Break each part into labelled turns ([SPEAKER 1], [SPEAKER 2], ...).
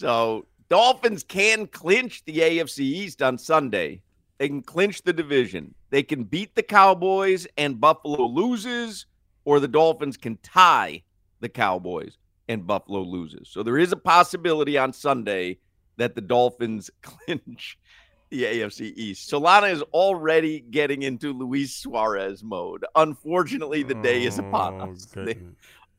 [SPEAKER 1] So Dolphins can clinch the AFC East on Sunday. They can clinch the division. They can beat the Cowboys and Buffalo loses, or the Dolphins can tie the Cowboys and Buffalo loses. So there is a possibility on Sunday that the Dolphins clinch the AFC East. Solana is already getting into Luis Suarez mode. Unfortunately, the day is upon
[SPEAKER 2] Oh,
[SPEAKER 1] us.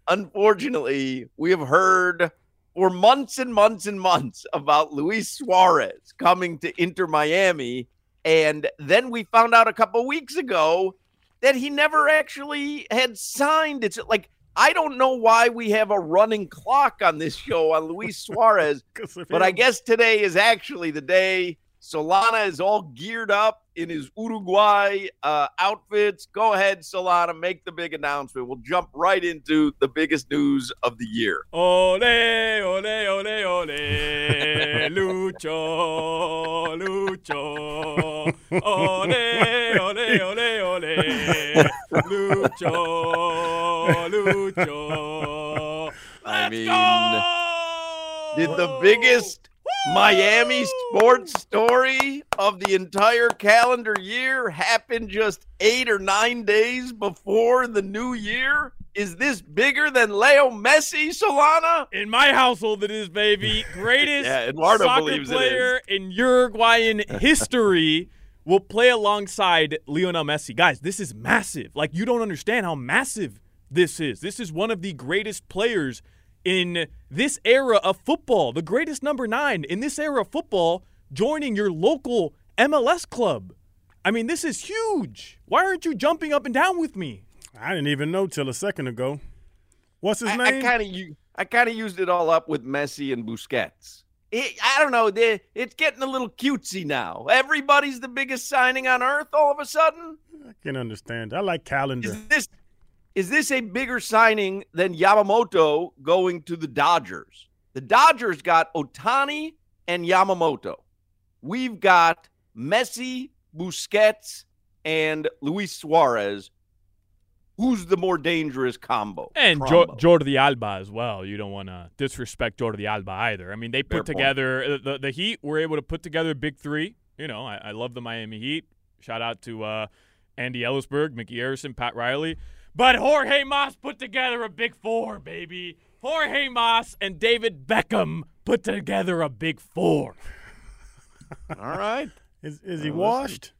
[SPEAKER 1] Unfortunately, we have heard for months and months and months about Luis Suarez coming to Inter Miami. And then we found out a couple weeks ago that he never actually had signed. It's like, I don't know why we have a running clock on this show on Luis Suarez, but I guess today is actually the day. Solana is all geared up in his Uruguay uh, outfits. Go ahead, Solana, make the big announcement. We'll jump right into the biggest news of the year.
[SPEAKER 3] Ole, ole, ole, ole, Lucho, Lucho. Ole, ole, ole, ole, Lucho, Lucho.
[SPEAKER 1] I
[SPEAKER 3] Let's
[SPEAKER 1] mean,
[SPEAKER 3] go!
[SPEAKER 1] Did the biggest Miami sports story of the entire calendar year happened just eight or nine days before the new year? Is this bigger than Leo Messi, Solana?
[SPEAKER 3] In my household, it is, baby. Greatest
[SPEAKER 1] Yeah, Eduardo
[SPEAKER 3] soccer player in Uruguayan history will play alongside Lionel Messi. Guys, this is massive. Like, you don't understand how massive this is. This is one of the greatest players in this era of football, the greatest number nine in this era of football, joining your local MLS club. I mean, this is huge. Why aren't you jumping up and down with me?
[SPEAKER 2] I didn't even know till a second ago. What's his
[SPEAKER 1] I,
[SPEAKER 2] name?
[SPEAKER 1] kind of I kind of used it all up with Messi and Busquets. It, I don't know. It's getting a little cutesy now. Everybody's the biggest signing on earth all of a sudden.
[SPEAKER 2] I can understand. I like calendar.
[SPEAKER 1] Is this is this a bigger signing than Yamamoto going to the Dodgers? The Dodgers got Ohtani and Yamamoto. We've got Messi, Busquets, and Luis Suarez. Who's the more dangerous combo?
[SPEAKER 3] And jo- Jordi Alba as well. You don't want to disrespect Jordi Alba either. I mean, they put
[SPEAKER 1] point.
[SPEAKER 3] together uh, the the Heat were able to put together a big three. You know, I, I love the Miami Heat. Shout out to uh, Andy Elisburg, Micky Arison, Pat Riley. But Jorge Mas put together a big four, baby. Jorge Mas and David Beckham put together a big four.
[SPEAKER 1] All right.
[SPEAKER 2] Is is he
[SPEAKER 1] Uh,
[SPEAKER 2] washed?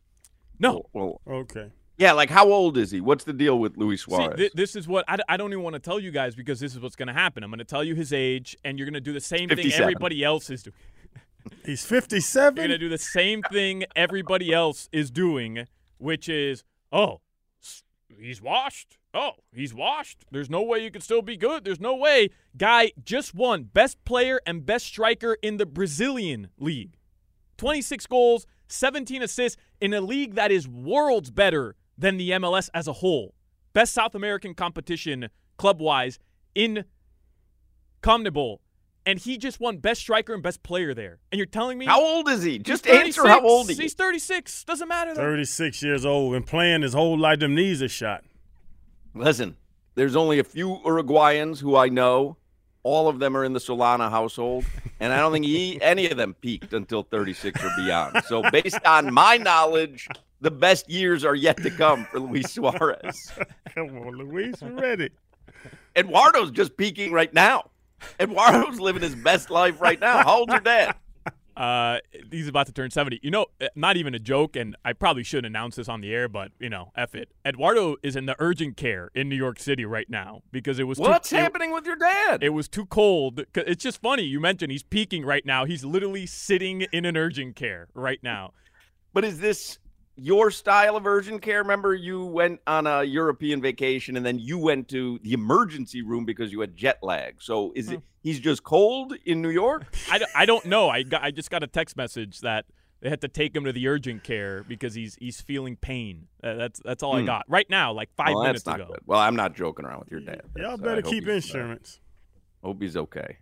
[SPEAKER 3] No,
[SPEAKER 1] Well,
[SPEAKER 2] Okay.
[SPEAKER 1] yeah. Like, how old is he? What's the deal with Luis
[SPEAKER 3] See,
[SPEAKER 1] Suarez?
[SPEAKER 3] this is what I, d- I don't even want to tell you guys because this is what's going to happen. I'm going to tell you his age, and you're going to do the same thing everybody else is doing.
[SPEAKER 2] He's 57.
[SPEAKER 3] You're going to do the same thing everybody else is doing, which is, oh, s- he's washed. Oh, he's washed. There's no way you could still be good. There's no way. Guy just won best player and best striker in the Brazilian league. 26 goals, 17 assists in a league that is worlds better than the MLS as a whole. Best South American competition club wise in CONMEBOL. And he just won best striker and best player there. And you're telling me
[SPEAKER 1] how old is he? Just answer how old he is.
[SPEAKER 3] He's 36. Doesn't matter though.
[SPEAKER 2] 36 years old and playing his whole life. Them knees are shot.
[SPEAKER 1] Listen, there's only a few Uruguayans who I know. All of them are in the Solana household, and I don't think he, any of them peaked until 36 or beyond. So, based on my knowledge, the best years are yet to come for Luis Suarez.
[SPEAKER 2] Come on, Luis. Ready.
[SPEAKER 1] Eduardo's just peaking right now. Eduardo's living his best life right now. How old's your dad?
[SPEAKER 3] Uh, he's about to turn 70. You know, uh, not even a joke, and I probably shouldn't announce this on the air, but you know, F it. Eduardo is in the urgent care in New York City right now because it was too- cold.
[SPEAKER 1] What's
[SPEAKER 3] it-
[SPEAKER 1] happening with your dad?
[SPEAKER 3] It was too cold. It's just funny. You mentioned he's peaking right now. He's literally sitting in an urgent care right now.
[SPEAKER 1] But is this your style of urgent care? Remember, you went on a European vacation and then you went to the emergency room because you had jet lag. So is it he's just cold in New York?
[SPEAKER 3] I, d- I don't know. I got, I just got a text message that they had to take him to the urgent care because he's he's feeling pain. Uh, that's that's all I
[SPEAKER 1] Hmm.
[SPEAKER 3] got right now. Like five
[SPEAKER 1] well,
[SPEAKER 3] minutes
[SPEAKER 1] that's not
[SPEAKER 3] ago.
[SPEAKER 1] good. Well, I'm not joking around with your dad.
[SPEAKER 2] Y'all better
[SPEAKER 1] hope
[SPEAKER 2] keep
[SPEAKER 1] he's, uh,
[SPEAKER 2] insurance.
[SPEAKER 1] hope he's okay.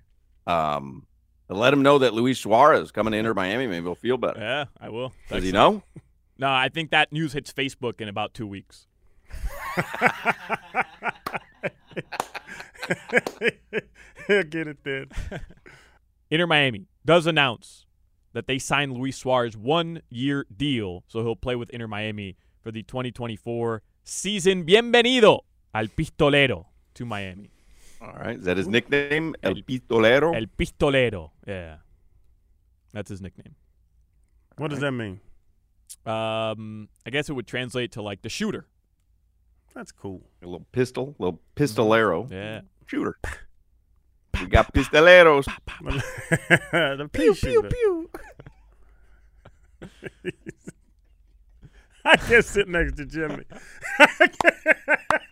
[SPEAKER 1] Um, let him know that Luis Suarez coming to Inter Miami. Maybe he'll feel better.
[SPEAKER 3] Yeah, I will.
[SPEAKER 1] Does
[SPEAKER 3] Thanks.
[SPEAKER 1] he know?
[SPEAKER 3] No, I think that news hits Facebook in about two weeks.
[SPEAKER 2] He'll get it then.
[SPEAKER 3] Inter Miami does announce that they signed Luis Suarez one year deal, so he'll play with Inter Miami for the 2024 season. Bienvenido al Pistolero to Miami.
[SPEAKER 1] All right. Is that his nickname? El, Pistolero?
[SPEAKER 3] El Pistolero. Yeah. That's his nickname.
[SPEAKER 2] What does that mean?
[SPEAKER 3] Um, I guess it would translate to like the shooter.
[SPEAKER 2] That's cool.
[SPEAKER 1] a little pistol, little pistolero.
[SPEAKER 3] Yeah.
[SPEAKER 1] Shooter. We got pistoleros.
[SPEAKER 2] the pea shooter. I can't sit next to Jimmy.